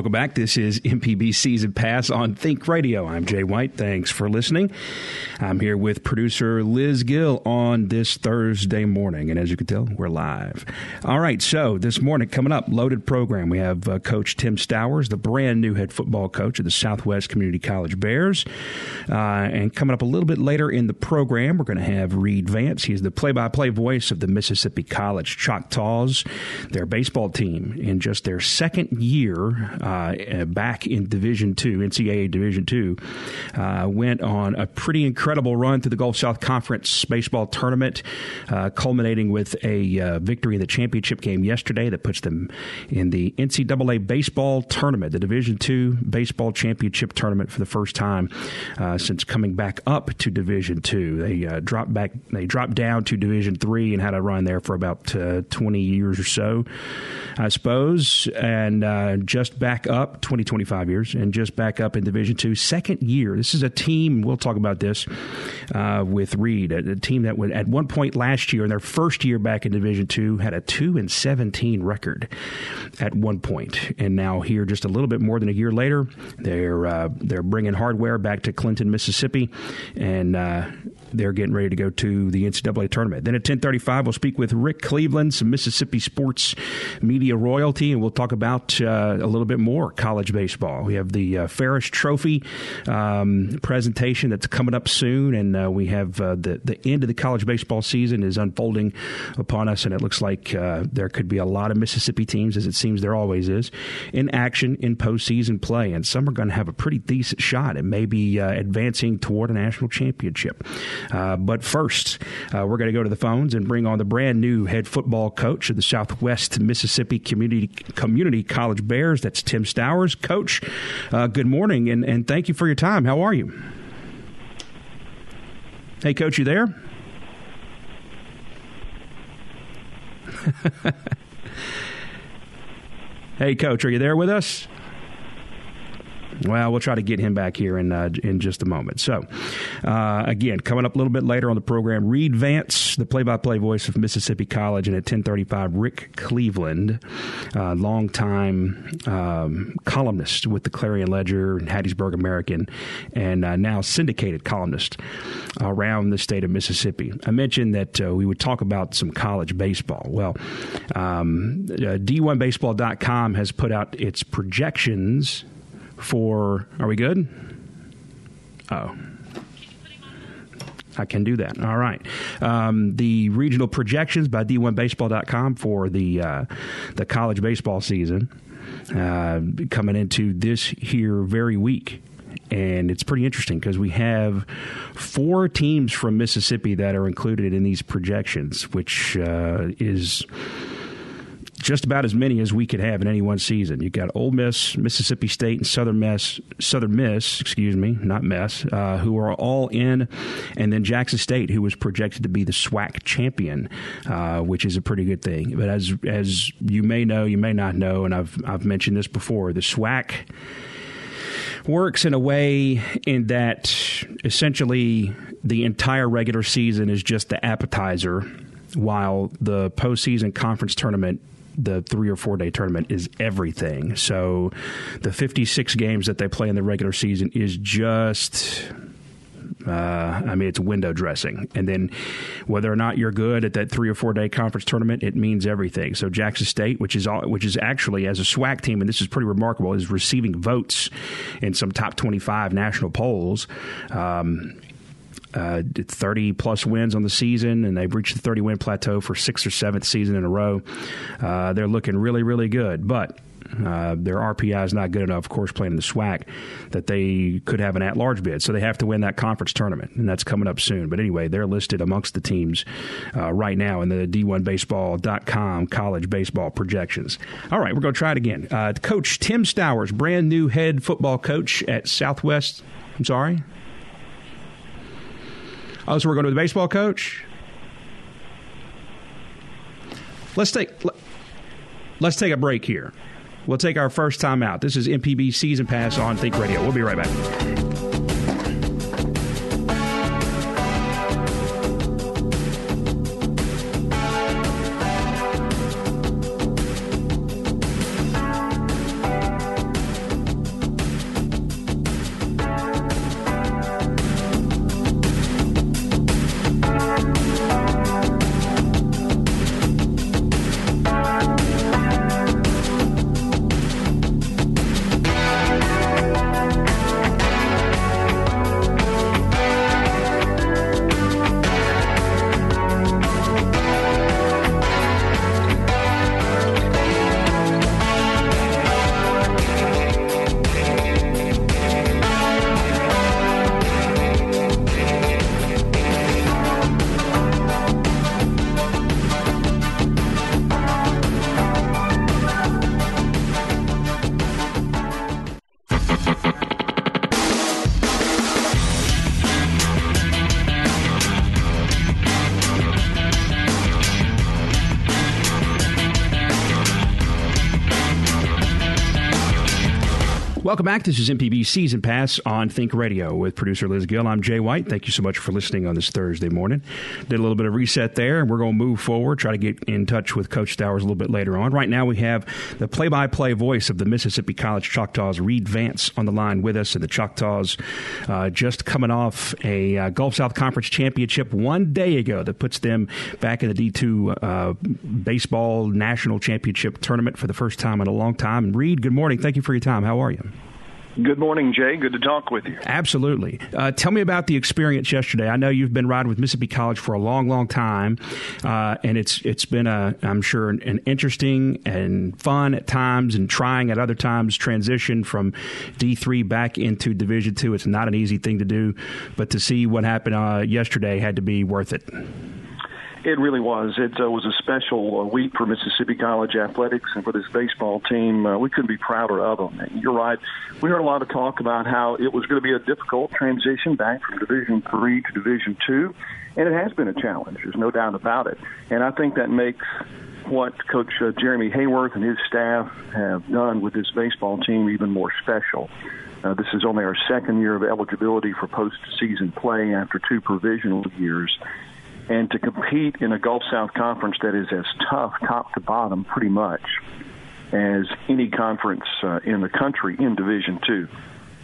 Welcome back. This is MPB Season Pass on Think Radio. I'm Jay White. Thanks for listening. I'm here with producer Liz Gill on this Thursday morning. And as you can tell, we're live. All right. So this morning, coming up, loaded program. We have uh, Coach Tim Stowers, the brand new head football coach of the Southwest Community College Bears. Uh, and coming up a little bit later in the program, we're going to have Reed Vance. He's the play by play voice of the Mississippi College Choctaws, their baseball team in just their second year uh, back in Division Two, NCAA Division Two, uh, went on a pretty incredible run through the Gulf South Conference baseball tournament, uh, culminating with a uh, victory in the championship game yesterday that puts them in the NCAA baseball tournament, the Division Two baseball championship tournament for the first time uh, since coming back up to Division Two. They uh, dropped back, they dropped down to Division Three and had a run there for about 20 years or so, I suppose, and just back up 20, 25 years and just back up in Division Two. Second year. This is a team, we'll talk about this uh, with Reed, a, a, team that would, at one point last year, in their first year back in Division Two, had a 2 and 17 record at one. And now, here, just a little bit more than a year later, they're, uh, they're bringing hardware back to Clinton, Mississippi, and uh, they're getting ready to go to the NCAA tournament. Then at 1035, we'll speak with Rick Cleveland, some Mississippi sports media royalty, and we'll talk about uh, a little bit more college baseball. We have the uh, Ferriss Trophy um, presentation that's coming up soon, and uh, we have uh, the, the end of the college baseball season is unfolding upon us, and it looks like uh, there could be a lot of Mississippi teams, as it seems there always is, in action in postseason play, and some are going to have a pretty decent shot at maybe uh, advancing toward a national championship. Uh, but first, uh, we're going to go to the phones and bring on the brand new head football coach of the Southwest Mississippi Community Community College Bears. That's Tim Stowers. Coach, uh, good morning and, and thank you for your time. How are you? Hey, Coach, you there? hey, Coach, are you there with us? Well, we'll try to get him back here in uh, in just a moment. So, uh, again, coming up a little bit later on the program, Reed Vance, the play-by-play voice of Mississippi College, and at 10:35, Rick Cleveland, uh, longtime um, columnist with the Clarion Ledger and Hattiesburg American, and uh, now syndicated columnist around the state of Mississippi. I mentioned that uh, we would talk about some college baseball. Well, um, uh, D1Baseball.com has put out its projections for. Are we good? Oh. I can do that. All right. Um, the regional projections by D1Baseball.com for the uh, the college baseball season uh, coming into this here very week. And it's pretty interesting because we have four teams from Mississippi that are included in these projections, which uh, is just about as many as we could have in any one season. You've got Ole Miss, Mississippi State, and Southern Miss, Southern Miss, excuse me, not Miss, uh, who are all in, and then Jackson State, who was projected to be the SWAC champion, uh, which is a pretty good thing. But as as you may know, you may not know, and I've I've mentioned this before, the SWAC works in a way in that essentially the entire regular season is just the appetizer while the postseason conference tournament the three or four day tournament is everything. So the 56 games that they play in the regular season is just. Uh, I mean, it's window dressing. And then whether or not you're good at that three or four day conference tournament, it means everything. So Jackson State, which is all, which is actually as a SWAC team, and this is pretty remarkable, is receiving votes in some top 25 national polls. Um, uh, 30 plus wins on the season, and they've reached the 30 win plateau for sixth or seventh season in a row. Uh, they're looking really, really good. But Uh, their RPI is not good enough, of course, playing in the SWAC, that they could have an at-large bid. So they have to win that conference tournament, and that's coming up soon. But anyway, they're listed amongst the teams uh, right now in the D1Baseball.com college baseball projections. All right, we're going to try it again. Uh, coach Tim Stowers, brand new head football coach at Southwest. I'm sorry. Oh, so we're going to the baseball coach. Let's take let's take a break here. We'll take our first time out. This is MPB Season Pass on Think Radio. We'll be right back. Welcome back. This is MPB Season Pass on Think Radio with producer Liz Gill. I'm Jay White. Thank you so much for listening on this Thursday morning. Did a little bit of reset there, and we're going to move forward, try to get in touch with Coach Stowers a little bit later on. Right now, we have the play by play voice of the Mississippi College Choctaws, Reed Vance, on the line with us. And the Choctaws uh, just coming off a uh, Gulf South Conference championship one day ago that puts them back in the D2 uh, baseball national championship tournament for the first time in a long time. And Reed, good morning. Thank you for your time. How are you? Good morning, Jay. Good to talk with you. Absolutely. Uh, tell me about the experience yesterday. I know you've been riding with Mississippi College for a long, long time, uh, and it's it's been a I'm sure an, an, interesting and fun at times, and trying at other times transition from D three back into Division two. It's not an easy thing to do, but to see what happened uh, yesterday had to be worth it. It really was. It uh, was a special uh, week for Mississippi College athletics and for this baseball team. Uh, we couldn't be prouder of them. You're right. We heard a lot of talk about how it was going to be a difficult transition back from Division Three to Division Two, and it has been a challenge. There's no doubt about it. And I think that makes what Coach uh, Jeremy Haworth and his staff have done with this baseball team even more special. Uh, this is only our second year of eligibility for postseason play after two provisional years and to compete in a Gulf South conference that is as tough, top to bottom, pretty much as any conference uh, in the country in Division Two.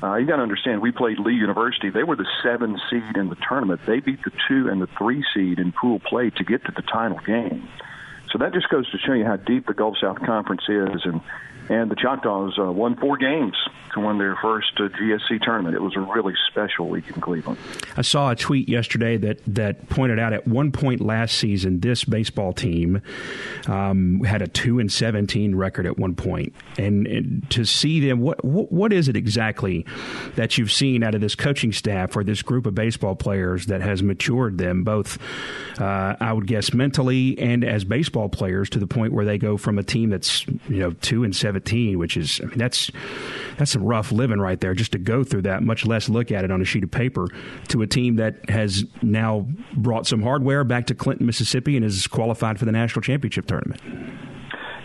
Uh, you got to understand, we played Lee University. They were the seven seed in the tournament. They beat the two and the three seed in pool play to get to the title game. So that just goes to show you how deep the Gulf South Conference is, and and the Choctaws uh, won four games to win their first uh, GSC tournament. It was a really special week in Cleveland. I saw a tweet yesterday that that pointed out at one point last season this baseball team um, had a two and seventeen record at one point, and, and to see them, what, what what is it exactly that you've seen out of this coaching staff or this group of baseball players that has matured them both, uh, I would guess, mentally and as baseball players to the point where they go from a team that's you know two and seven 17, which is I mean that's that's some rough living right there just to go through that, much less look at it on a sheet of paper. To a team that has now brought some hardware back to Clinton, Mississippi, and is qualified for the national championship tournament.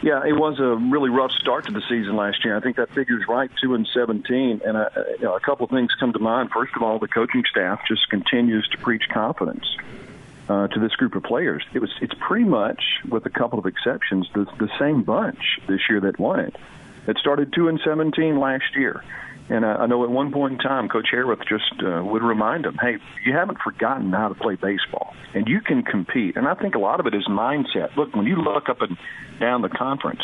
Yeah, it was a really rough start to the season last year. I think that figure's right, two and seventeen. And uh, you know, a couple of things come to mind. First of all, the coaching staff just continues to preach confidence uh, to this group of players. It was it's pretty much, with a couple of exceptions, the, the same bunch this year that won it. It started two and seventeen last year, and I know at one point in time, Coach Haworth just uh, would remind them, "Hey, you haven't forgotten how to play baseball, and you can compete." And I think a lot of it is mindset. Look, when you look up and down the conference,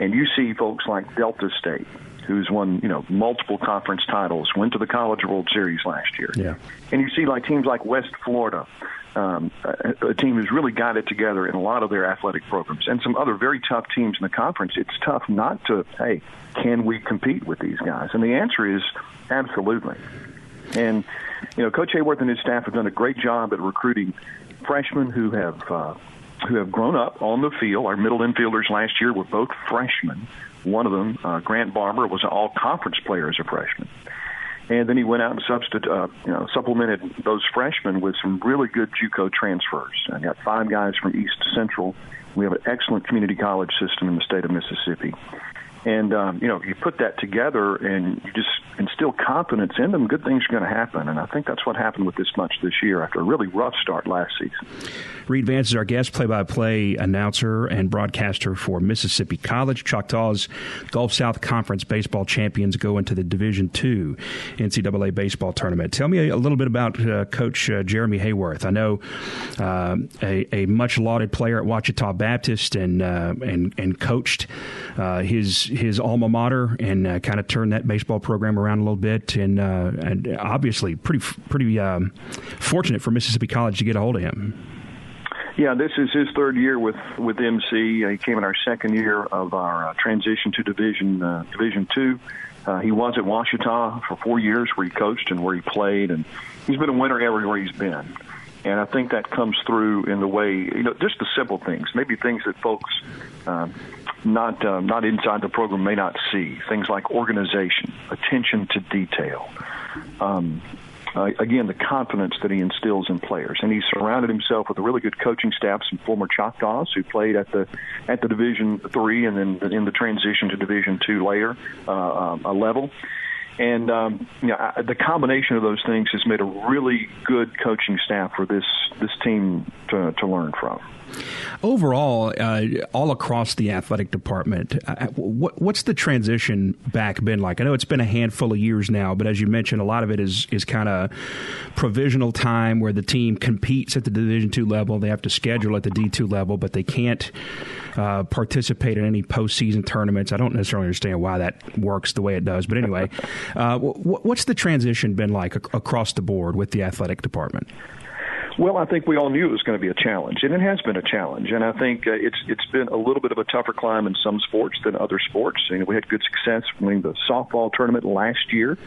and you see folks like Delta State who's won you know multiple conference titles, went to the College World Series last year. Yeah. And you see like teams like West Florida, um, a, a team who's really got it together in a lot of their athletic programs, and some other very tough teams in the conference. It's tough not to hey, can we compete with these guys? And the answer is absolutely. And you know, Coach Haworth and his staff have done a great job at recruiting freshmen who have uh, who have grown up on the field. Our middle infielders last year were both freshmen. One of them, uh, Grant Barber, was an all-conference player as a freshman. And then he went out and substitute, uh, you know, supplemented those freshmen with some really good JUCO transfers. I got five guys from East Central. We have an excellent community college system in the state of Mississippi. And um, you know, you put that together and you just instill confidence in them. Good things are going to happen, and I think that's what happened with this much this year after a really rough start last season. Reed Vance is our guest, play-by-play announcer and broadcaster for Mississippi College. Choctaws Gulf South Conference baseball champions go into the Division II NCAA baseball tournament. Tell me a little bit about uh, Coach uh, Jeremy Haworth. I know uh, a, a, much lauded player at Ouachita Baptist and uh, and and coached uh, his his alma mater and uh, kind of turned that baseball program around a little bit. And and obviously pretty pretty um, fortunate for Mississippi College to get a hold of him. Yeah, this is his third year with with MC. he came in our second year of our uh, transition to Division uh, Division Two. Uh, he was at Ouachita for four years, where he coached and where he played, and he's been a winner everywhere he's been. And I think that comes through in the way, you know, just the simple things, maybe things that folks um, not uh, not inside the program may not see. Things like organization, attention to detail. Um, uh, again, the confidence that he instills in players, and he surrounded himself with a really good coaching staff, some former Choctaws who played at the at the Division three, and then in the transition to Division two layer uh, uh, level. And um, you know, the combination of those things has made a really good coaching staff for this this team to, to learn from. Overall, uh, all across the athletic department, uh, what, what's the transition back been like? I know it's been a handful of years now, but as you mentioned, a lot of it is is kind of provisional time where the team competes at the Division two level. They have to schedule at the D two level, but they can't uh, participate in any postseason tournaments. I don't necessarily understand why that works the way it does, but anyway, uh, what's the transition been like across the board with the athletic department? Well, I think we all knew it was going to be a challenge, and it has been a challenge. And I think uh, it's it's been a little bit of a tougher climb in some sports than other sports. You know, we had good success winning the softball tournament last year.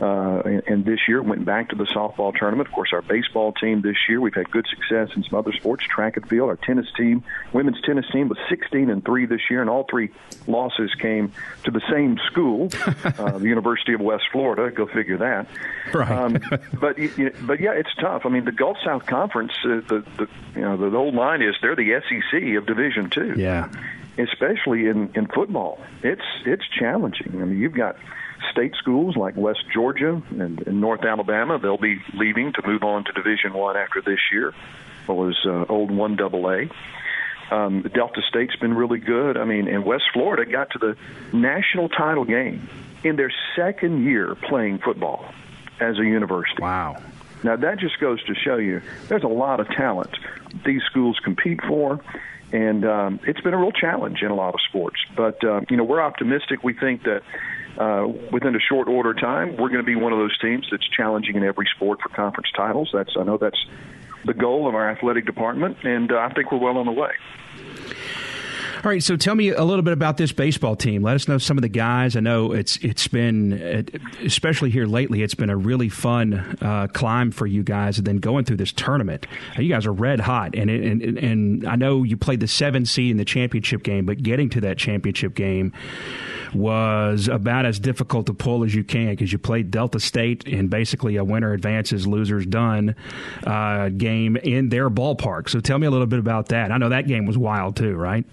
Uh, and, and this year went back to the softball tournament. Of course, our baseball team this year we've had good success in some other sports, track and field. Our tennis team, women's tennis team, was 16 and three this year, and all three losses came to the same school, uh, the University of West Florida. Go figure that. Right. Um, but but yeah, it's tough. I mean, the Gulf South Conference, uh, the the you know the, the old line is they're the SEC of Division Two. Yeah. Especially in in football, it's it's challenging. I mean, you've got state schools like West Georgia and, and North Alabama. They'll be leaving to move on to Division One after this year. What was uh, old one double A. Um, Delta State's been really good. I mean, and West Florida got to the national title game in their second year playing football as a university. Wow. Now that just goes to show you there's a lot of talent these schools compete for, and um, it's been a real challenge in a lot of sports. But uh, you know we're optimistic. We think that uh, within a short order time, we're going to be one of those teams that's challenging in every sport for conference titles. That's I know that's the goal of our athletic department, and uh, I think we're well on the way. All right, so tell me a little bit about this baseball team. Let us know some of the guys. I know it's it's been, especially here lately, it's been a really fun uh, climb for you guys, and then going through this tournament. You guys are red hot, and it, and and I know you played the seven seed in the championship game, but getting to that championship game was about as difficult to pull as you can because you played Delta State in basically a winner advances, losers done uh, game in their ballpark. So tell me a little bit about that. I know that game was wild too, right?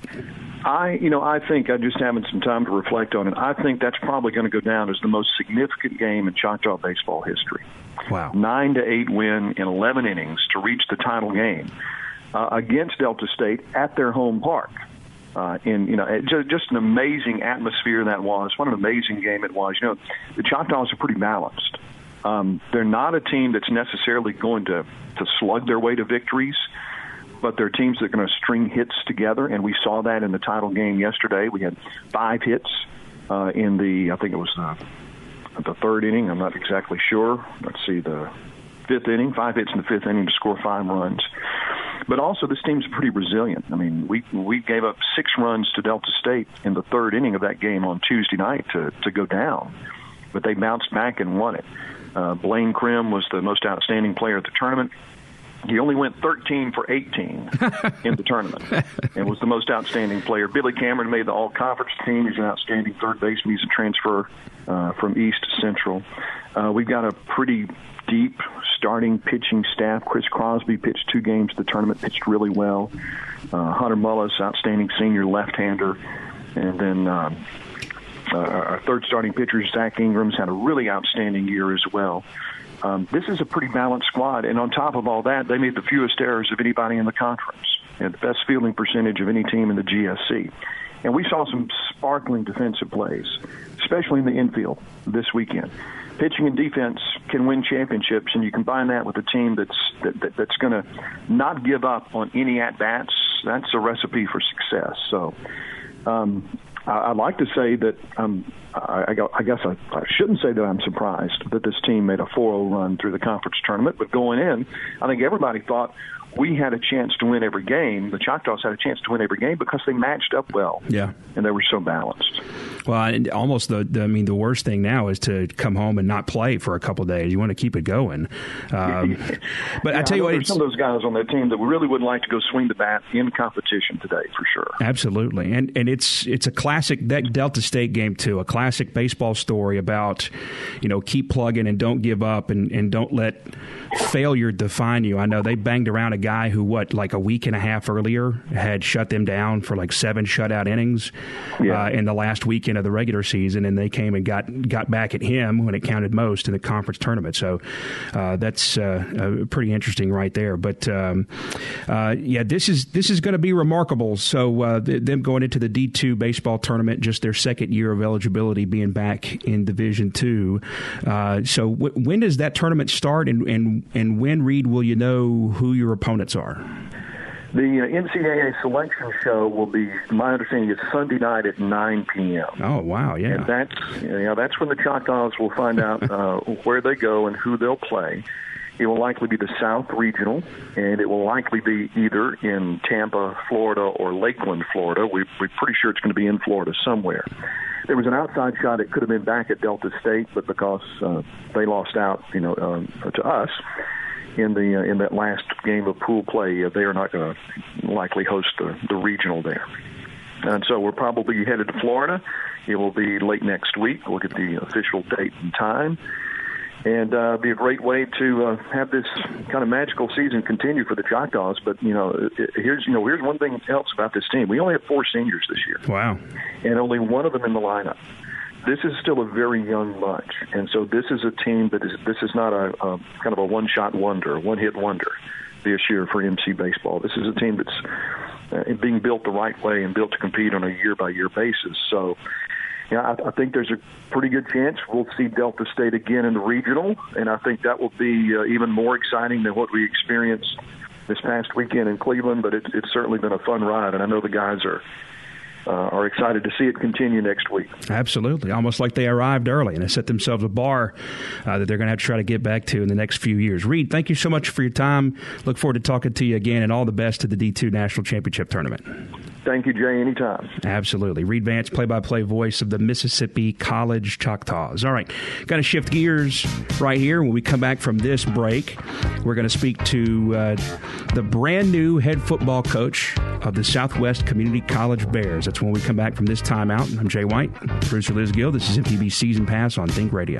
I, you know, I think I'm just having some time to reflect on it. I think that's probably going to go down as the most significant game in Choctaw baseball history. Wow! Nine to eight win in eleven innings to reach the title game uh, against Delta State at their home park uh, in you know just, just an amazing atmosphere that was. What an amazing game it was. You know, the Choctaws are pretty balanced. Um, they're not a team that's necessarily going to to slug their way to victories, but they're teams that are going to string hits together, and we saw that in the title game yesterday. We had five hits uh, in the, I think it was the, the third inning. I'm not exactly sure. Let's see, the fifth inning, five hits in the fifth inning to score five runs. But also, this team's pretty resilient. I mean, we we gave up six runs to Delta State in the third inning of that game on Tuesday night to to go down, but they bounced back and won it. Uh, Blaine Krim was the most outstanding player at the tournament. He only went 13 for 18 in the tournament and was the most outstanding player. Billy Cameron made the all conference team. He's an outstanding third baseman. He's a transfer uh, from East Central. Uh, we've got a pretty deep starting pitching staff. Chris Crosby pitched two games the tournament, pitched really well. Uh, Hunter Mullis, outstanding senior left-hander. And then um, uh, our third starting pitcher, Zach Ingram's had a really outstanding year as well. Um, this is a pretty balanced squad, and on top of all that, they made the fewest errors of anybody in the conference and the best fielding percentage of any team in the GSC. And we saw some sparkling defensive plays, especially in the infield this weekend. Pitching and defense can win championships, and you combine that with a team that's that, that, that's going to not give up on any at bats. That's a recipe for success. So, um, I, would like to say that um, I, I guess I, I shouldn't say that I'm surprised that this team made a 4-0 run through the conference tournament, but going in, I think everybody thought we had a chance to win every game. The Choctaws had a chance to win every game because they matched up well. Yeah, and they were so balanced. Well, and almost the, the, I mean, the worst thing now is to come home and not play for a couple days. You want to keep it going. Um, but yeah, I tell you what, there's some of those guys on that team that we really would like to go swing the bat in competition today for sure. Absolutely, and and it's it's a classic that Delta State game too, a classic baseball story about you know keep plugging and don't give up and and don't let failure define you. I know they banged around a guy who what like a week and a half earlier had shut them down for like seven shutout innings yeah. uh, in the last weekend of the regular season, and they came and got got back at him when it counted most in the conference tournament. So uh, that's uh, uh pretty interesting right there. But um, uh, yeah, this is this is going to be remarkable. So uh, them going into the D two baseball tournament, just their second year of eligibility, being back in Division two. so w- when does that tournament start, and, and and when Reed will you know who your opponents are? The uh, NCAA selection show will be, my understanding, is Sunday night at 9 p.m. Oh wow, yeah. And that's you know that's when the Choctaws will find out uh, where they go and who they'll play. It will likely be the South Regional, and it will likely be either in Tampa, Florida, or Lakeland, Florida. We, we're pretty sure it's going to be in Florida somewhere. There was an outside shot; it could have been back at Delta State, but because uh, they lost out, you know, um, to us in the uh, in that last game of pool play, uh, they are not going to likely host the, the regional there. And so we're probably headed to Florida. It will be late next week. We'll get the official date and time and uh, be a great way to uh, have this kind of magical season continue for the Choctaws. But you know, here's you know here's one thing else about this team: we only have four seniors this year. Wow! And only one of them in the lineup. This is still a very young bunch, and so this is a team that is this is not a, a kind of a one-shot wonder, one-hit wonder this year for MC baseball. This is a team that's uh, being built the right way and built to compete on a year-by-year basis. So yeah, I, I think there's a pretty good chance we'll see Delta State again in the regional, and I think that will be uh, even more exciting than what we experienced this past weekend in Cleveland. But it's it's certainly been a fun ride, and I know the guys are uh, are excited to see it continue next week. Absolutely, almost like they arrived early and they set themselves a bar uh, that they're going to have to try to get back to in the next few years. Reed, thank you so much for your time. Look forward to talking to you again, and all the best to the D2 National Championship Tournament. Thank you, Jay. Anytime. Absolutely. Reed Vance, play by play voice of the Mississippi College Choctaws. All right. Got to shift gears right here. When we come back from this break, we're going to speak to uh, the brand new head football coach of the Southwest Community College Bears. That's when we come back from this timeout. I'm Jay White, producer Liz Gill. This is MPB Season Pass on Think Radio.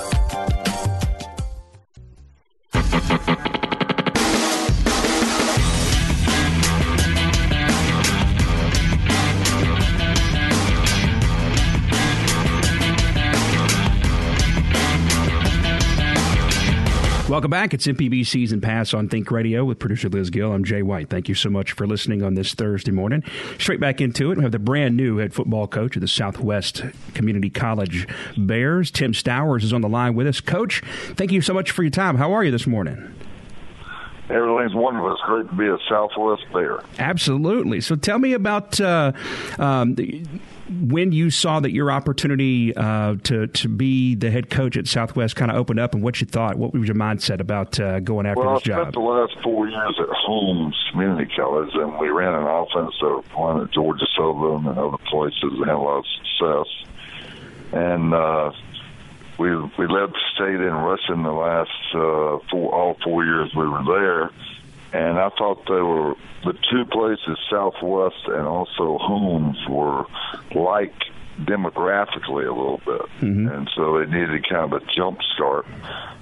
Back. It's MPB Season Pass on Think Radio with producer Liz Gill. I'm Jay White. Thank you so much for listening on this Thursday morning. Straight back into it, we have the brand new head football coach of the Southwest Community College Bears. Tim Stowers is on the line with us. Coach, thank you so much for your time. How are you this morning? Everything's wonderful. It's great to be a Southwest Bear. Absolutely. So tell me about uh, um, when you saw that your opportunity uh, to to be the head coach at Southwest kind of opened up, and what you thought, what was your mindset about uh, going after well, this job? Well, I spent the last four years at Holmes Community College, and we ran an offense that won at Georgia Southern and other places and had a lot of success. And uh, we we led the state in rushing the last uh, four all four years we were there and I thought they were the two places, Southwest and also Holmes, were like demographically a little bit, mm-hmm. and so they needed kind of a jump start,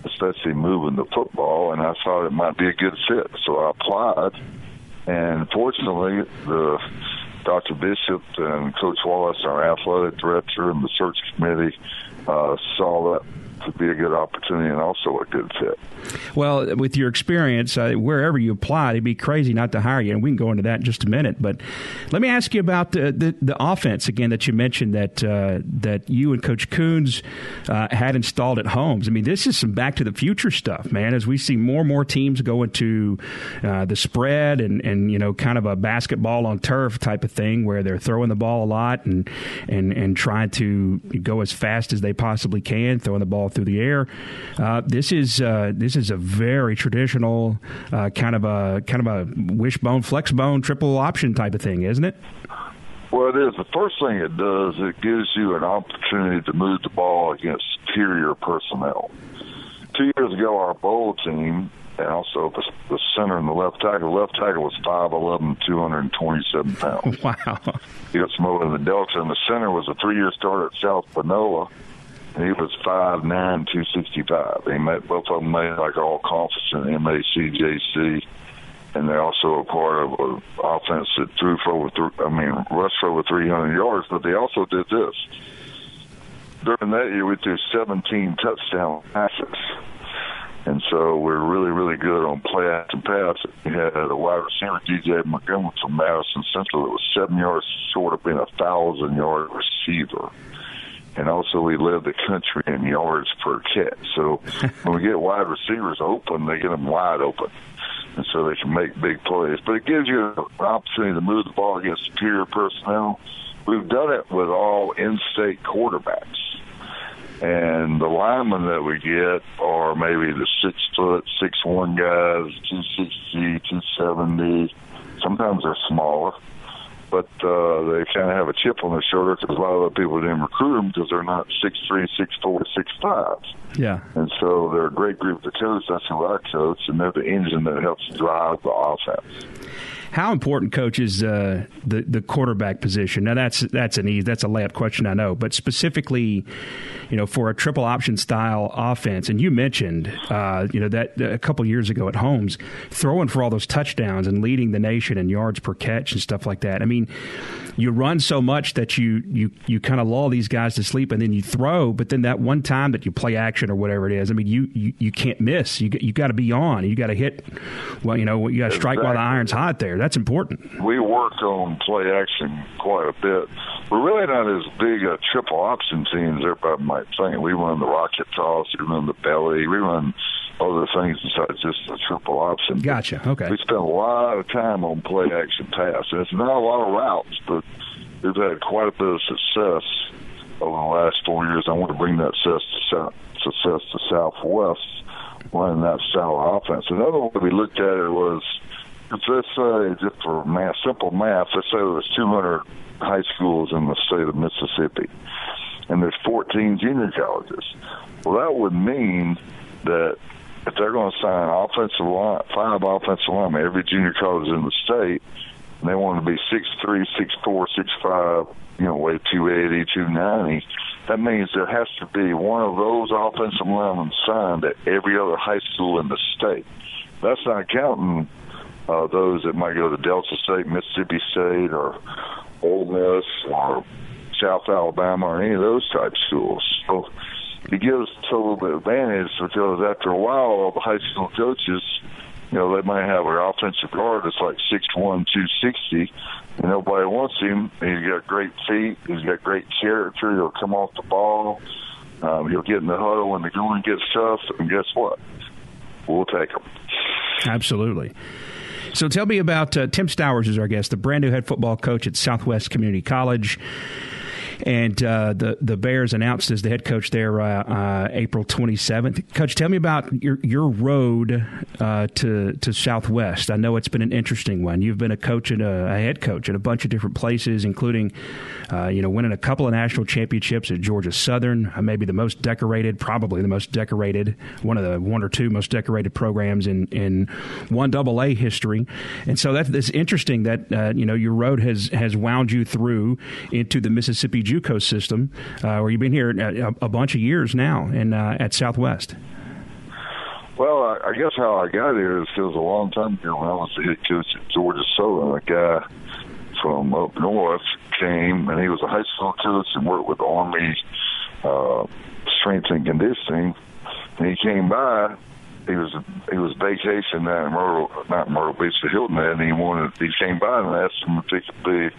especially moving the football. And I thought it might be a good fit, so I applied. And fortunately, the Dr. Bishop and Coach Wallace, our athletic director, and the search committee uh, saw that to be a good opportunity and also a good fit. Well, with your experience, uh, wherever you apply, it'd be crazy not to hire you, and we can go into that in just a minute. But let me ask you about the the, the offense again that you mentioned that uh, that you and Coach Koonz uh, had installed at Holmes. I mean, this is some back to the future stuff, man. As we see more and more teams go into uh, the spread and and you know kind of a basketball on turf type of thing where they're throwing the ball a lot and and and trying to go as fast as they possibly can, throwing the ball through the air. Uh, this is uh, this is a very traditional uh, kind of a kind of a wishbone, flexbone, triple option type of thing, isn't it? Well, it is. The first thing it does, it gives you an opportunity to move the ball against superior personnel. Two years ago, our bowl team and also the, the center and the left tackle. The left tackle was 5'11", 227 pounds. Wow. He got in the Delta, and the center was a three-year starter at South Panola, he was five nine, two sixty five. They made both of them made like all conference in MACJC, and they're also a part of an offense that threw for over. I mean, rushed for over three hundred yards. But they also did this. During that year, we threw seventeen touchdown passes. And so we're really, really good on play action pass. We had a wide receiver, DJ Montgomery from Madison Central, that was seven yards short of being a thousand yard receiver and also we led the country in yards per catch. So when we get wide receivers open, they get them wide open, and so they can make big plays. But it gives you an opportunity to move the ball against superior personnel. We've done it with all in-state quarterbacks. And the linemen that we get are maybe the six foot, six one guys, two sixty, two seventy. Sometimes they're smaller but uh, they kind of have a chip on their shoulder because a lot of the people didn't recruit them because they're not six three, six four, six five. Yeah. And so they're a great group to coach. That's who I coach, and they're the engine that helps drive the offense. How important, coach, is uh, the the quarterback position? Now that's that's an easy, that's a layup question, I know, but specifically, you know, for a triple option style offense, and you mentioned, uh, you know, that a couple years ago at Holmes, throwing for all those touchdowns and leading the nation in yards per catch and stuff like that. I mean, you run so much that you you you kind of lull these guys to sleep, and then you throw. But then that one time that you play action or whatever it is, I mean, you you, you can't miss. You you got to be on. You got to hit. Well, you know, you got to strike exactly. while the iron's hot. There, that's important. We worked on play action quite a bit. We're really not as big a triple option team as everybody might think. We run the rocket toss, we run the belly, we run other things besides just the triple option. Gotcha. Okay. We spend a lot of time on play action pass. And it's not a lot of routes, but we've had quite a bit of success over the last four years. I want to bring that success to, South, success to Southwest running that style of offense. Another one we looked at it was let's say uh, just for math, simple math, let's say there was 200 high schools in the state of Mississippi, and there's 14 junior colleges. Well, that would mean that if they're going to sign offensive line, five offensive linemen, every junior college in the state, and they want to be six three, six four, six five, you know, weigh two eighty, two ninety. That means there has to be one of those offensive linemen signed at every other high school in the state. That's not counting uh, those that might go to Delta State, Mississippi State, or Ole Miss, or South Alabama, or any of those type schools. So it gives us a little bit of advantage because after a while, all the high school coaches, you know, they might have an offensive guard that's like six one, two sixty, and nobody wants him. He's got great feet. He's got great character. He'll come off the ball. Um, he'll get in the huddle when the going gets tough, and guess what? We'll take him. Absolutely. So tell me about uh, Tim Stowers is our guest, the brand new head football coach at Southwest Community College and uh, the the Bears announced as the head coach there uh, uh, April 27th. Coach, tell me about your your road uh, to to Southwest. I know it's been an interesting one. You've been a coach and a, a head coach at a bunch of different places, including uh, you know winning a couple of national championships at Georgia Southern, maybe the most decorated, probably the most decorated, one of the one or two most decorated programs in in one double A history. And so that's interesting that you know your road has has wound you through into the Mississippi JUCO system, uh, where you've been here a, a, bunch of years now, and uh, at Southwest. Well, I, I guess how I got here is because a long time ago when I was the head coach at Georgia Southern, a guy from up north came, and he was a high school coach and worked with Army uh, strength and conditioning. And he came by. He was he was vacation down in Myrtle, not Myrtle Beach, the Hilton, and he wanted. He came by and asked him if he could be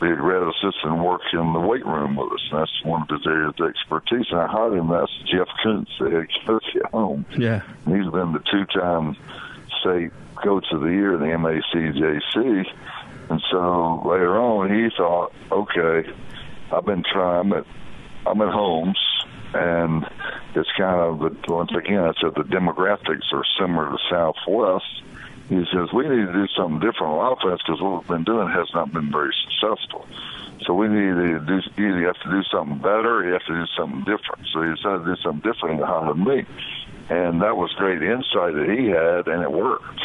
the red assistant work in the weight room with us. And that's one of his areas of expertise. And I hired him. That's Jeff Koonz, the head coach at home. Yeah. And he's been the two-time state coach of the year in the MACJC. And so later on, he thought, okay, I've been trying, but I'm at Holmes, and it's kind of once again, I said the demographics are similar to Southwest he says we need to do something different on offense because what we've been doing has not been very successful. So we need to do either you have to do something better, you have to do something different. So he decided to do something different and hired me, and that was great insight that he had, and it worked.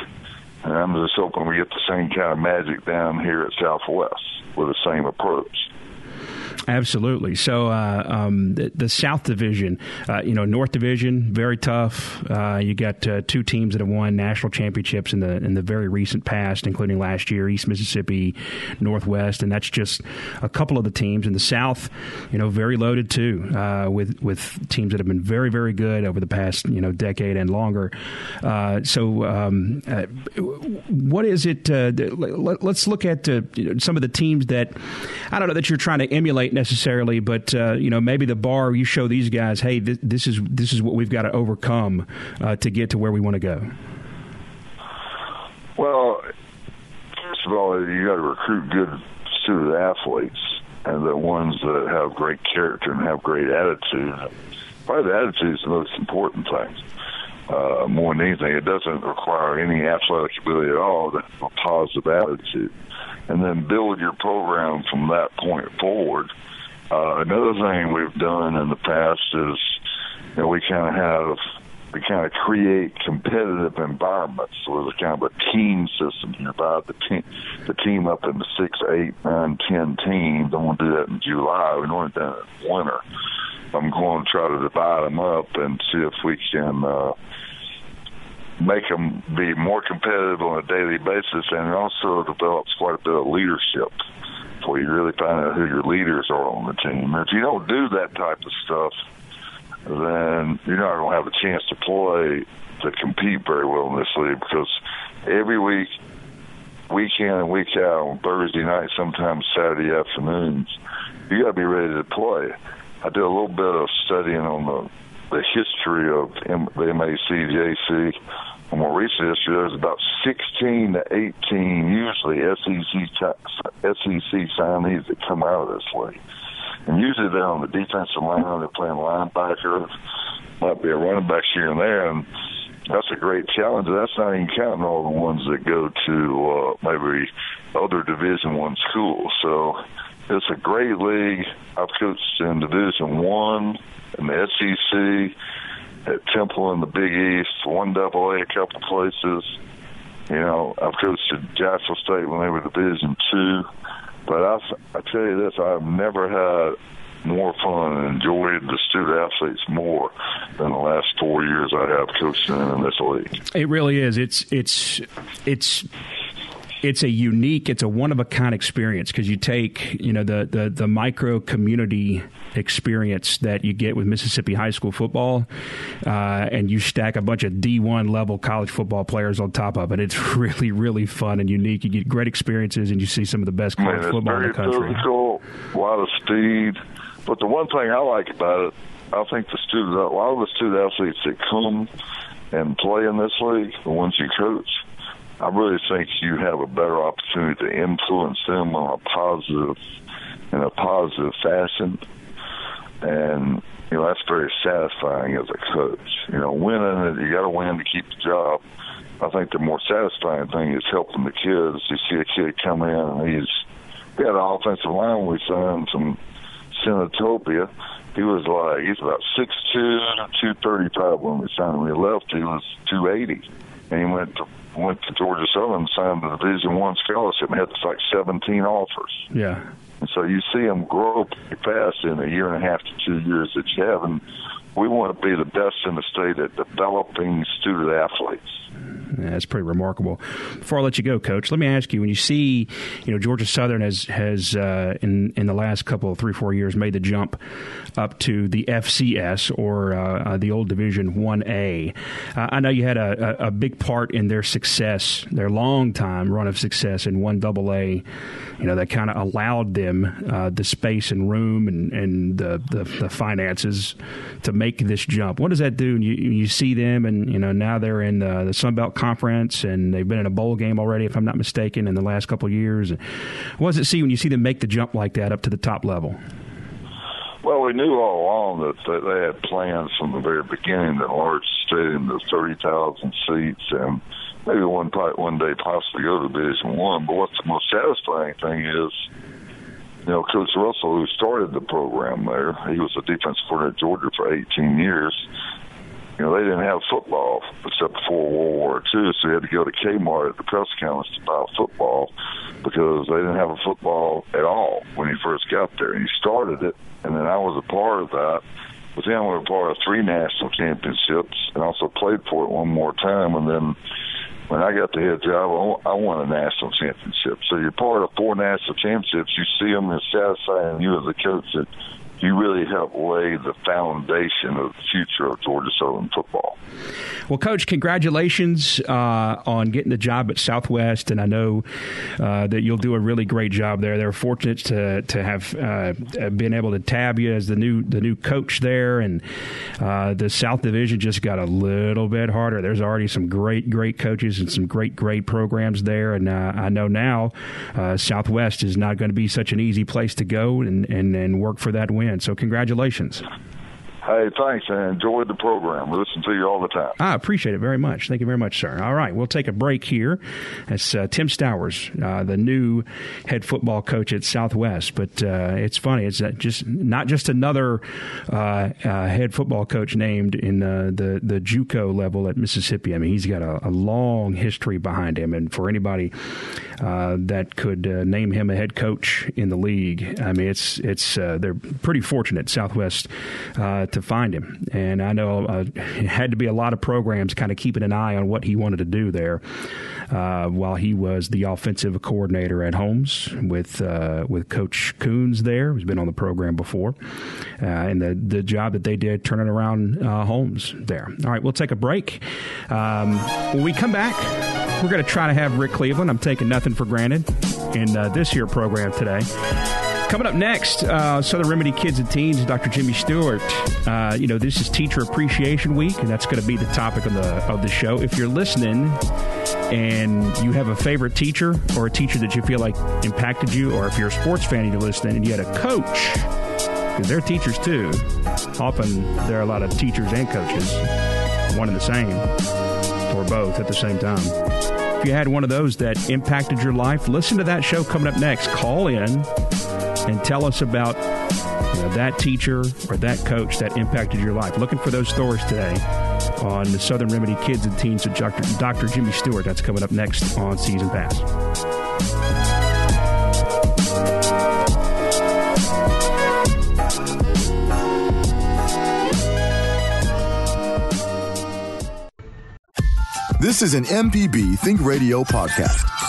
And I'm just hoping we get the same kind of magic down here at Southwest with the same approach. Absolutely. So uh, um, the, the, South Division, uh, you know, North Division, very tough. Uh, you got uh, two teams that have won national championships in the in the very recent past, including last year, East Mississippi, Northwest, and that's just a couple of the teams. In the South, you know, very loaded too, uh, with with teams that have been very very good over the past you know decade and longer. Uh, so, um, what is it? let, us look at some of the teams that I don't know that you're trying to emulate necessarily, but uh, you know maybe the bar you show these guys, hey, th- this is this is what we've got to overcome uh, to get to where we want to go. Well, first of all, you got to recruit good student athletes, and the ones that have great character and have great attitude. Probably the attitude is the most important thing. Uh, more than anything, it doesn't require any athletic ability at all. That's a positive attitude and then build your program from that point forward. Uh, another thing we've done in the past is you know, we kind of have we kind of create competitive environments. So it's kind of a team system. You divide the team the team up into six, eight, nine, ten teams. I'm going to do that in July. We normally do it in winter. I'm going to try to divide them up and see if we can uh, make them be more competitive on a daily basis, and it also develops quite a bit of leadership where you really find out who your leaders are on the team. If you don't do that type of stuff, then you're not going to have a chance to play to compete very well in this league because every week, week in and week out, on Thursday night, sometimes Saturday afternoons, you got to be ready to play. I did a little bit of studying on the the history of M- the MACJC more recent history, there's about 16 to 18 usually SEC SEC signees that come out of this league. And usually they're on the defensive line, they're playing linebacker, might be a running back here and there, and that's a great challenge. That's not even counting all the ones that go to uh, maybe other Division One schools. So it's a great league. I've coached in Division One, in the SEC, at Temple in the Big East, one double A, a couple places. You know, I've coached at Jacksonville State when they were Division Two. But I, I tell you this, I've never had more fun and enjoyed the student athletes more than the last four years I have coaching in this league. It really is. It's it's it's it's a unique, it's a one of a kind experience because you take you know the, the the micro community experience that you get with Mississippi high school football, uh, and you stack a bunch of D one level college football players on top of it. It's really really fun and unique. You get great experiences, and you see some of the best college Man, football in the country. Physical, a lot of speed, but the one thing I like about it, I think the students, a lot of the student athletes that come and play in this league, the ones you coach I really think you have a better opportunity to influence them on a positive, in a positive fashion, and you know that's very satisfying as a coach. You know, winning it, you got to win to keep the job. I think the more satisfying thing is helping the kids. You see a kid come in and he's we had an offensive line we signed from Senatobia. He was like he's about six two, two thirty five when we signed him. We left, he was two eighty, and he went to went to Georgia Southern, signed the Division One scholarship, and had like 17 offers. Yeah. And so you see them grow pretty fast in a year and a half to two years that you have, and we want to be the best in the state at developing student athletes. Yeah, that's pretty remarkable. Before I let you go, Coach, let me ask you: When you see, you know, Georgia Southern has has uh, in in the last couple of three four years made the jump up to the FCS or uh, uh, the old Division One A. Uh, I know you had a, a, a, big part in their success, their long time run of success in One Double A. You know, that kind of allowed them uh, the space and room and and the, the, the finances to make this jump. What does that do? You you see them, and you know now they're in the, the Sun Belt Conference, and they've been in a bowl game already, if I'm not mistaken, in the last couple of years. What does it see when you see them make the jump like that up to the top level? Well, we knew all along that they had plans from the very beginning to enlarge the stadium to 30,000 seats and maybe one one day possibly go to Division One. But what's the most satisfying thing is, you know, Coach Russell, who started the program there, he was a defensive coordinator at Georgia for 18 years you know, they didn't have football except before World War II, so you had to go to Kmart at the press conference to buy football because they didn't have a football at all when he first got there. And he started it, and then I was a part of that. With him, we were part of three national championships and also played for it one more time. And then when I got the head job, I won a national championship. So you're part of four national championships. You see them as satisfying you as a coach that you really help lay the foundation of the future of Georgia Southern football. Well, Coach, congratulations uh, on getting the job at Southwest, and I know uh, that you'll do a really great job there. They're fortunate to to have uh, been able to tab you as the new the new coach there, and uh, the South Division just got a little bit harder. There's already some great great coaches and some great great programs there, and uh, I know now uh, Southwest is not going to be such an easy place to go and, and, and work for that win. So, congratulations. Hey, thanks, and enjoyed the program. We listen to you all the time. I appreciate it very much. Thank you very much, sir. All right, we'll take a break here. It's uh, Tim Stowers, uh, the new head football coach at Southwest. But uh, it's funny; it's uh, just not just another uh, uh, head football coach named in the the JUCO level at Mississippi. I mean, he's got a, a long history behind him, and for anybody that could name him a head coach in the league, I mean, it's it's they're pretty fortunate Southwest to to find him. And I know uh, it had to be a lot of programs kind of keeping an eye on what he wanted to do there uh, while he was the offensive coordinator at Holmes with uh, with Coach Koonz there, who's been on the program before, uh, and the, the job that they did turning around uh, Holmes there. All right, we'll take a break. Um, when we come back, we're going to try to have Rick Cleveland. I'm taking nothing for granted in uh, this year program today. Coming up next, uh, Southern Remedy Kids and Teens, Dr. Jimmy Stewart. Uh, you know, this is Teacher Appreciation Week, and that's going to be the topic of the of the show. If you're listening and you have a favorite teacher or a teacher that you feel like impacted you, or if you're a sports fan and you're listening and you had a coach, because they're teachers too. Often there are a lot of teachers and coaches, one and the same, or both at the same time. If you had one of those that impacted your life, listen to that show coming up next. Call in and tell us about you know, that teacher or that coach that impacted your life. Looking for those stories today on the Southern Remedy Kids and Teens with Dr. Dr. Jimmy Stewart. That's coming up next on Season Pass. This is an MPB Think Radio podcast.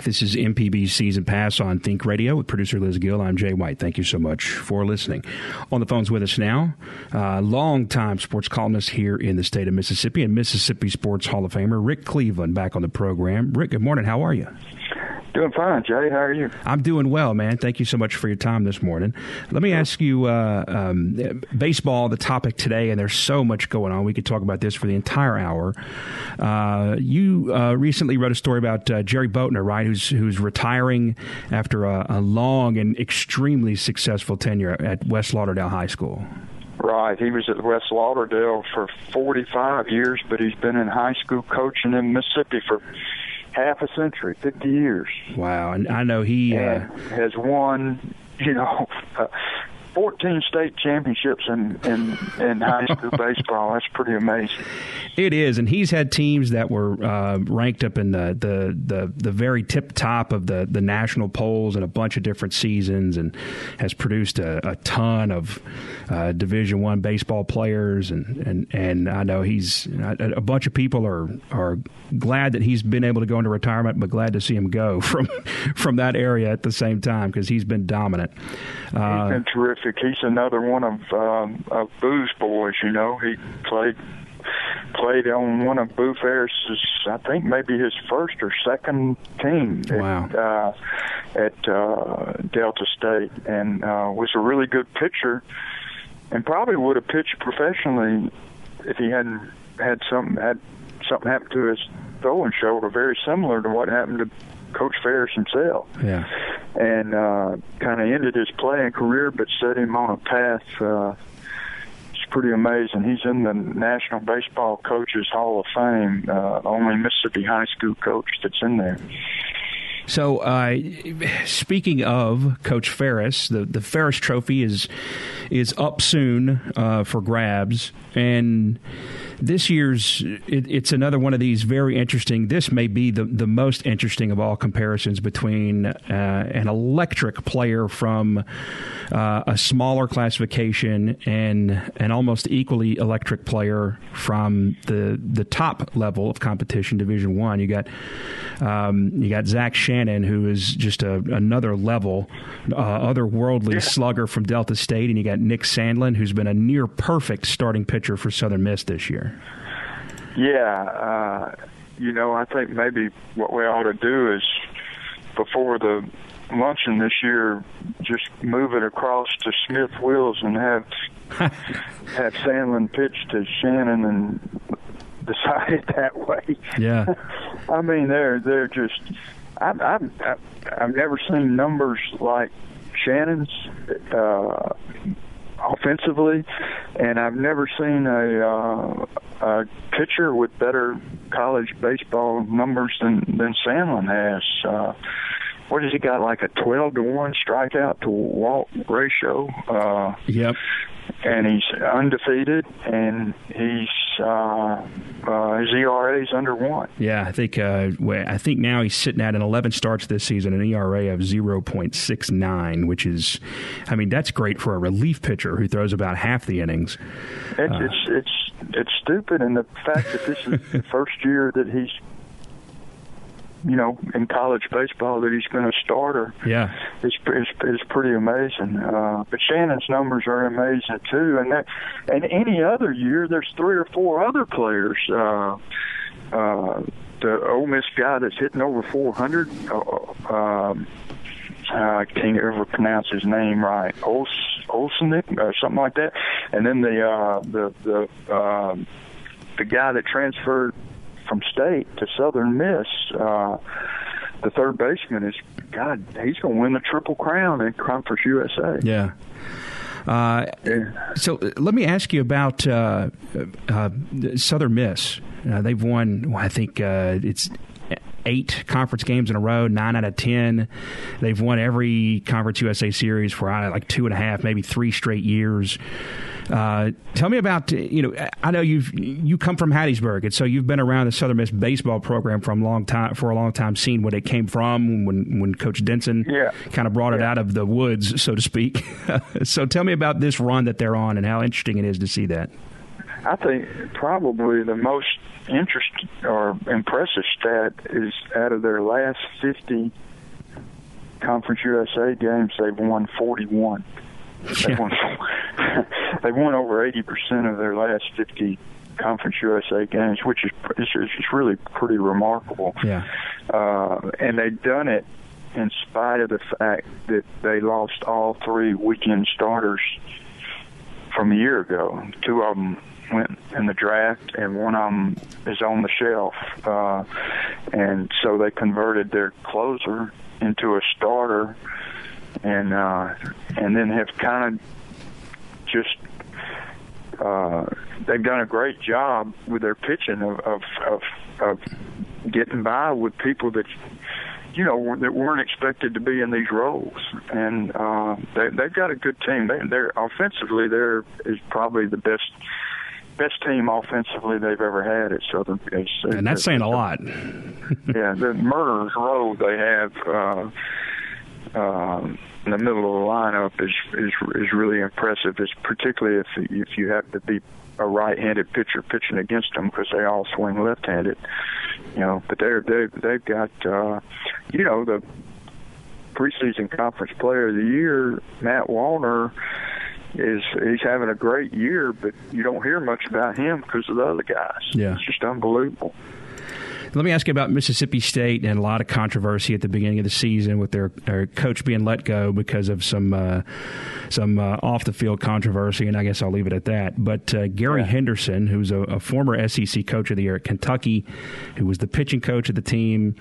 Back. This is MPB Season Pass on Think Radio with producer Liz Gill. I'm Jay White. Thank you so much for listening. On the phones with us now, uh, longtime sports columnist here in the state of Mississippi and Mississippi Sports Hall of Famer Rick Cleveland back on the program. Rick, good morning. How are you? Doing fine, Jay. How are you? I'm doing well, man. Thank you so much for your time this morning. Let me ask you uh, um, baseball, the topic today, and there's so much going on. We could talk about this for the entire hour. Uh, you uh, recently wrote a story about uh, Jerry Boatner, right, who's, who's retiring after a, a long and extremely successful tenure at West Lauderdale High School. Right. He was at West Lauderdale for 45 years, but he's been in high school coaching in Mississippi for half a century, 50 years. Wow. And I know he uh, has won, you know, uh, 14 state championships in, in, in high school baseball. That's pretty amazing. It is, and he's had teams that were uh, ranked up in the, the, the, the, very tip top of the, the national polls in a bunch of different seasons, and has produced a, a ton of uh, Division One baseball players. And, and, and I know he's a, a bunch of people are are glad that he's been able to go into retirement, but glad to see him go from from that area at the same time because he's been dominant. Uh, he's been terrific. He's another one of um, of Boo's boys. You know, he played played on one of Boo Ferriss's, I think maybe his first or second team wow. at, uh, at uh, Delta State, and uh, was a really good pitcher, and probably would have pitched professionally if he hadn't had something had something happen to his throwing shoulder, very similar to what happened to Coach Ferriss himself. Yeah, and uh, kind of ended his playing career, but set him on a path. Uh, it's pretty amazing. He's in the National Baseball Coaches Hall of Fame. Uh, only Mississippi high school coach that's in there. So, uh, speaking of Coach Ferris, the, the Ferriss Trophy is is up soon uh, for grabs, and this year's it, it's another one of these very interesting. This may be the the most interesting of all comparisons between uh, an electric player from uh, a smaller classification and an almost equally electric player from the the top level of competition, Division One. You got um, you got Zach Shannon, who is just a, another level, uh, otherworldly yeah. slugger from Delta State, and you got Nick Sandlin, who's been a near perfect starting pitcher for Southern Miss this year. Yeah, uh, you know, I think maybe what we ought to do is before the luncheon this year, just move it across to Smith Wills and have have Sandlin pitch to Shannon and decide it that way. Yeah, I mean they're they're just I've I've I've never seen numbers like Shannon's. Uh, offensively, and I've never seen a, uh, a pitcher with better college baseball numbers than than Sandlin has. Uh, what has he got? Like a twelve to one strikeout to walk ratio. Uh, yep and he's undefeated, and he's uh, uh, his ERA is under one. Yeah, I think uh, I think now he's sitting at an 11 starts this season, an ERA of 0.69, which is, I mean, that's great for a relief pitcher who throws about half the innings. It's uh, it's, it's it's stupid, and the fact that this is the first year that he's you know, in college baseball that he's been a starter. Yeah, it's is, is pretty amazing. Uh, but Shannon's numbers are amazing too, and that and any other year there's three or four other players. Uh, uh, the Ole Miss guy that's hitting over 400. Uh, um, I can't ever pronounce his name right. Os Olsenick or something like that. And then the uh, the the uh, the guy that transferred from state to Southern Miss, uh, the third baseman is God. He's going to win the triple crown in Conference USA. Yeah. Uh, so uh, let me ask you about uh, uh, Southern Miss. Uh, they've won, well, I think uh, it's eight conference games in a row, nine out of ten. They've won every Conference USA series for like two and a half, maybe three straight years. Uh, tell me about you know I know you've you come from Hattiesburg and so you've been around the Southern Miss baseball program from a long time for a long time, seen what it came from when when Coach Denson yeah. kind of brought it out of the woods, so to speak. so tell me about this run that they're on and how interesting it is to see that. I think probably the most interesting or impressive stat is out of their last 50 Conference USA games, they've won 41. They won, they won over 80% of their last 50 Conference USA games, which is it's really pretty remarkable. Yeah. Uh, and they've done it in spite of the fact that they lost all three weekend starters from a year ago. Two of them went in the draft, and one of them is on the shelf. Uh, and so they converted their closer into a starter and uh, and then have kind of just uh, they've done a great job with their pitching of of, of of getting by with people that you know that weren't expected to be in these roles, and uh, they, they've got a good team. They, they're offensively, they're is probably the best best team offensively they've ever had at Southern. and that's saying a lot. yeah, the murderers row they have. Uh, um, in the middle of the lineup is is is really impressive. It's particularly if if you have to be a right-handed pitcher pitching against them because they all swing left-handed. You know, but they're they they've got uh, you know the preseason conference player of the year, Matt Wallner. Is he's having a great year, but you don't hear much about him because of the other guys. Yeah, it's just unbelievable. Let me ask you about Mississippi State and a lot of controversy at the beginning of the season with their, their coach being let go because of some uh, some uh, off the field controversy, and I guess I'll leave it at that. But uh, Gary yeah. Henderson, who's a, a former SEC coach of the year at Kentucky, who was the pitching coach of the team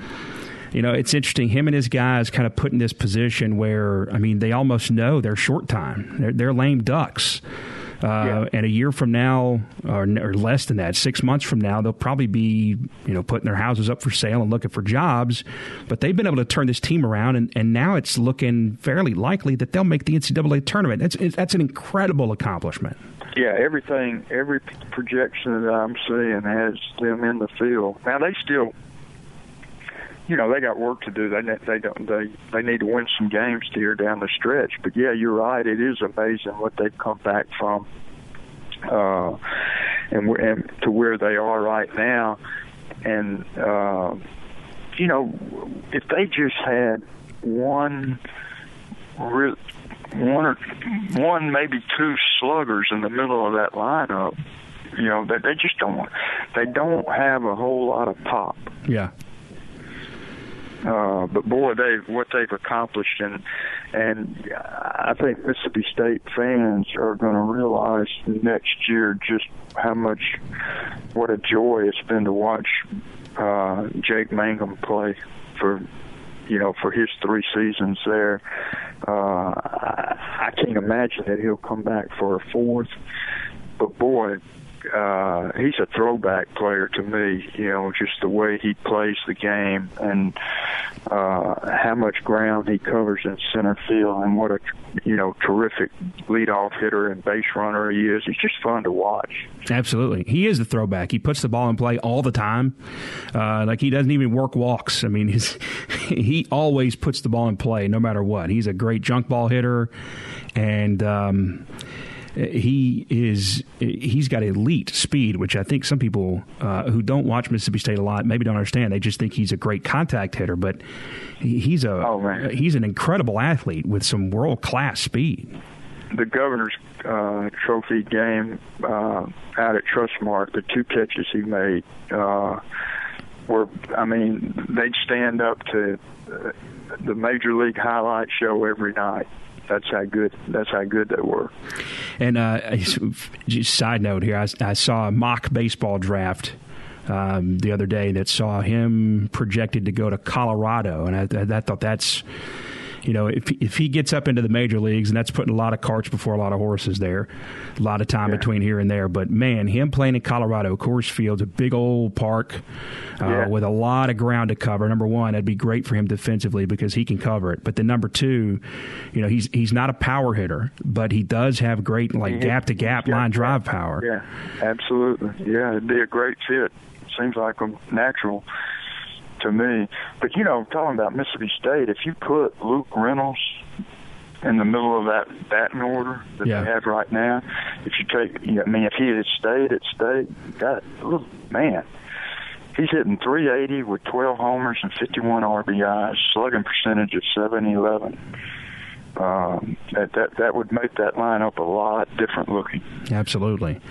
you know, it's interesting. Him and his guys kind of put in this position where, I mean, they almost know they're short time. They're, they're lame ducks. Uh, yeah. And a year from now, or, or, less than that, six months from now, they'll probably be, you know, putting their houses up for sale and looking for jobs. But they've been able to turn this team around, and, and now it's looking fairly likely that they'll make the NCAA tournament. That's that's an incredible accomplishment. Yeah, everything, every projection that I'm seeing has them in the field. Now they still you know they got work to do. They they don't they they need to win some games here down the stretch. But yeah, you're right. It is amazing what they've come back from, uh, and and to where they are right now. And uh, you know, if they just had one. Re- one or one, maybe two sluggers in the middle of that lineup. You know, they, they just don't. They don't have a whole lot of pop. Yeah. Uh, but boy, they what they've accomplished, and and I think Mississippi State fans are going to realize next year just how much what a joy it's been to watch uh, Jake Mangum play for you know for his three seasons there. Uh, I, I can't imagine that he'll come back for a fourth. But boy, uh, he's a throwback player to me. You know, just the way he plays the game and uh, how much ground he covers in center field, and what a you know terrific leadoff hitter and base runner he is. He's just fun to watch. Absolutely, he is a throwback. He puts the ball in play all the time. Uh, like he doesn't even work walks. I mean, his, he always puts the ball in play no matter what. He's a great junk ball hitter, and. Um, he is he's got elite speed, which I think some people uh, who don't watch Mississippi State a lot maybe don't understand. They just think he's a great contact hitter, but he's a oh, he's an incredible athlete with some world class speed. The governor's uh, trophy game uh, out at Trustmark, the two catches he made uh, were, I mean, they'd stand up to uh, the major league highlight show every night that's how good that's how good they were. And uh, just side note here, I, I saw a mock baseball draft um, the other day that saw him projected to go to Colorado, and I, I thought that's you know, if if he gets up into the major leagues, and that's putting a lot of carts before a lot of horses there, a lot of time yeah. between here and there. But man, him playing in Colorado, Coors Field's a big old park uh, yeah. with a lot of ground to cover. Number one, that'd be great for him defensively because he can cover it. But then number two, you know, he's he's not a power hitter, but he does have great like gap to gap line drive power. Yeah, absolutely. Yeah, it'd be a great fit. Seems like a natural to me. But you know, talking about Mississippi State, if you put Luke Reynolds in the middle of that batting order that yeah. they have right now, if you take, you know, I mean, if he had stayed at State, God, man, he's hitting 380 with 12 homers and 51 RBIs, slugging percentage of 711. Um, that that that would make that lineup a lot different looking. Absolutely.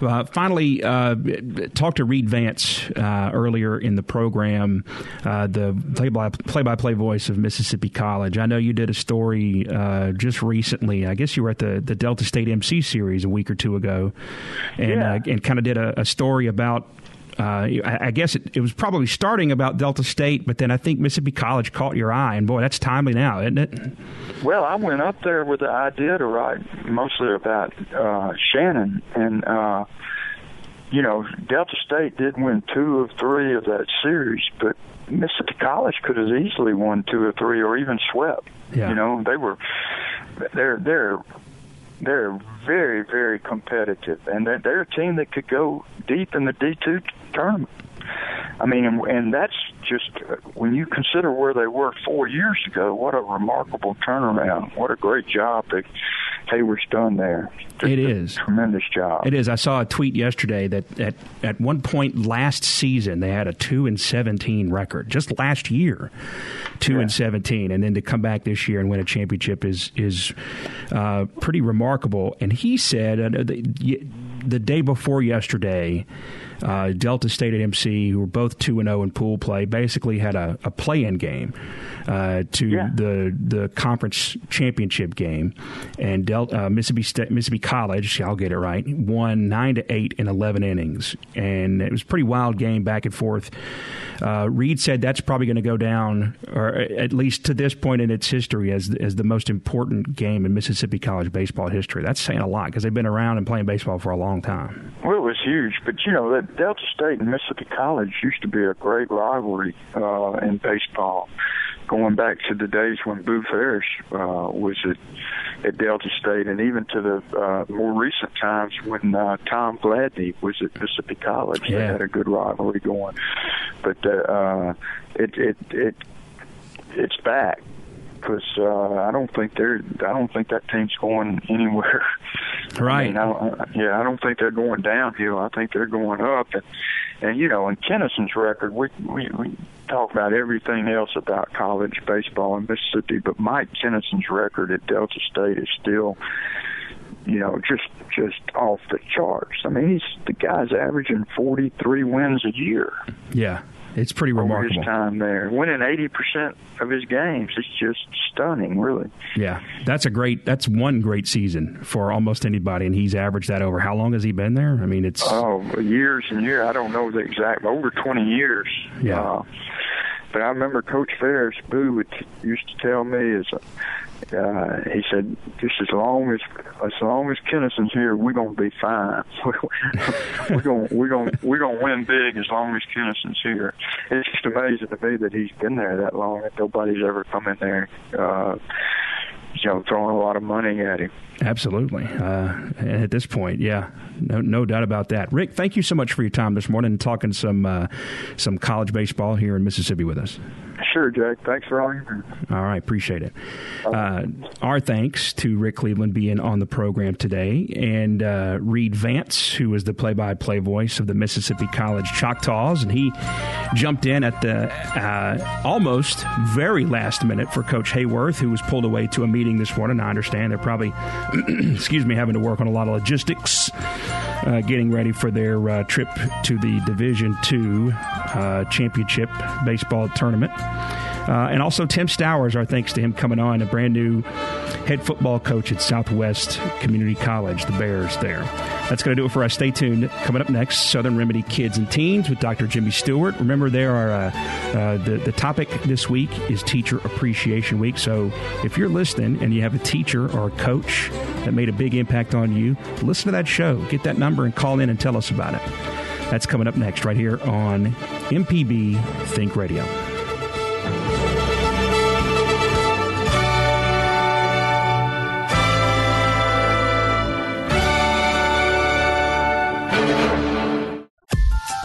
Uh, finally, uh, talked to Reed Vance uh, earlier in the program, uh, the play-by-play voice of Mississippi College. I know you did a story uh, just recently. I guess you were at the, the Delta State MC series a week or two ago, and yeah. and kind of did a, a story about uh, I guess it, it, was probably starting about Delta State, but then I think Mississippi College caught your eye, and boy, that's timely now, isn't it? Well, I went up there with the idea to write mostly about uh, Shannon, and uh, you know, Delta State did win two of three of that series, but Mississippi College could have easily won two or three, or even swept. Yeah. You know, they were they're they're they're very very competitive, and they're, they're a team that could go deep in the D two tournament. I mean, and, and that's just uh, when you consider where they were four years ago. What a remarkable turnaround! What a great job that Haworth's done there. Just it is tremendous job. It is. I saw a tweet yesterday that at at one point last season they had a two and seventeen record. Just last year, two yeah. and seventeen, and then to come back this year and win a championship is is uh, pretty remarkable. And he said uh, the, the day before yesterday uh, Delta State at MC, who were both two and zero oh in pool play, basically had a, a play-in game uh, to yeah. the the conference championship game, and Delta, uh, Mississippi State, Mississippi College, I'll get it right, won nine to eight in eleven innings, and it was a pretty wild game back and forth. Uh, Reed said that's probably going to go down, or at least to this point in its history, as as the most important game in Mississippi college baseball history. That's saying a lot because they've been around and playing baseball for a long time. Well, it was huge, but you know that Delta State and Mississippi College used to be a great rivalry uh, in baseball going back to the days when Boo Ferriss uh, was at, at Delta State, and even to the uh, more recent times when uh, Tom Gladney was at Mississippi College. Yeah. They had a good rivalry going, but uh, uh, it it it it's back because uh, I don't think they're I don't think that team's going anywhere. Right. I mean, I, yeah, I don't think they're going downhill. I think they're going up. And and you know, in Kinnison's record, we we, we talk about everything else about college baseball in Mississippi, but Mike Kinnison's record at Delta State is still you know, just just off the charts. I mean, he's the guy's averaging 43 wins a year. Yeah, it's pretty remarkable. His time there, winning eighty percent of his games, it's just stunning, really. Yeah, that's a great. That's one great season for almost anybody, and he's averaged that over. How long has he been there? I mean, it's oh years and years. I don't know the exact over twenty years. Yeah. Uh, but I remember Coach Ferriss, Boo would used to tell me is uh, he said, just as long as as long as Kinnison's here, we're gonna be fine. we're gonna we're gonna we're gonna win big as long as Kinnison's here. It's just amazing to me that he's been there that long and nobody's ever come in there. Uh, you know, throwing a lot of money at him. Absolutely. Uh, at this point, yeah, no, no doubt about that. Rick, thank you so much for your time this morning and talking some uh, some college baseball here in Mississippi with us. Sure, Jake. Thanks for all you do. All right, appreciate it. Uh, our thanks to Rick Cleveland being on the program today, and uh, Reed Vance, who was the play-by-play voice of the Mississippi College Choctaws, and he jumped in at the uh, almost very last minute for Coach Haworth, who was pulled away to a meeting this morning. I understand they're probably, excuse me, having to work on a lot of logistics, uh, getting ready for their uh, trip to the Division Two uh, championship baseball tournament. Uh, and also Tim Stowers, our thanks to him coming on, a brand new head football coach at Southwest Community College, the Bears there. That's going to do it for us. Stay tuned. Coming up next, Southern Remedy Kids and Teens with Dr. Jimmy Stewart. Remember, there are uh, uh, the the topic this week is Teacher Appreciation Week. So if you're listening and you have a teacher or a coach that made a big impact on you, listen to that show. Get that number and call in and tell us about it. That's coming up next, right here on MPB Think Radio.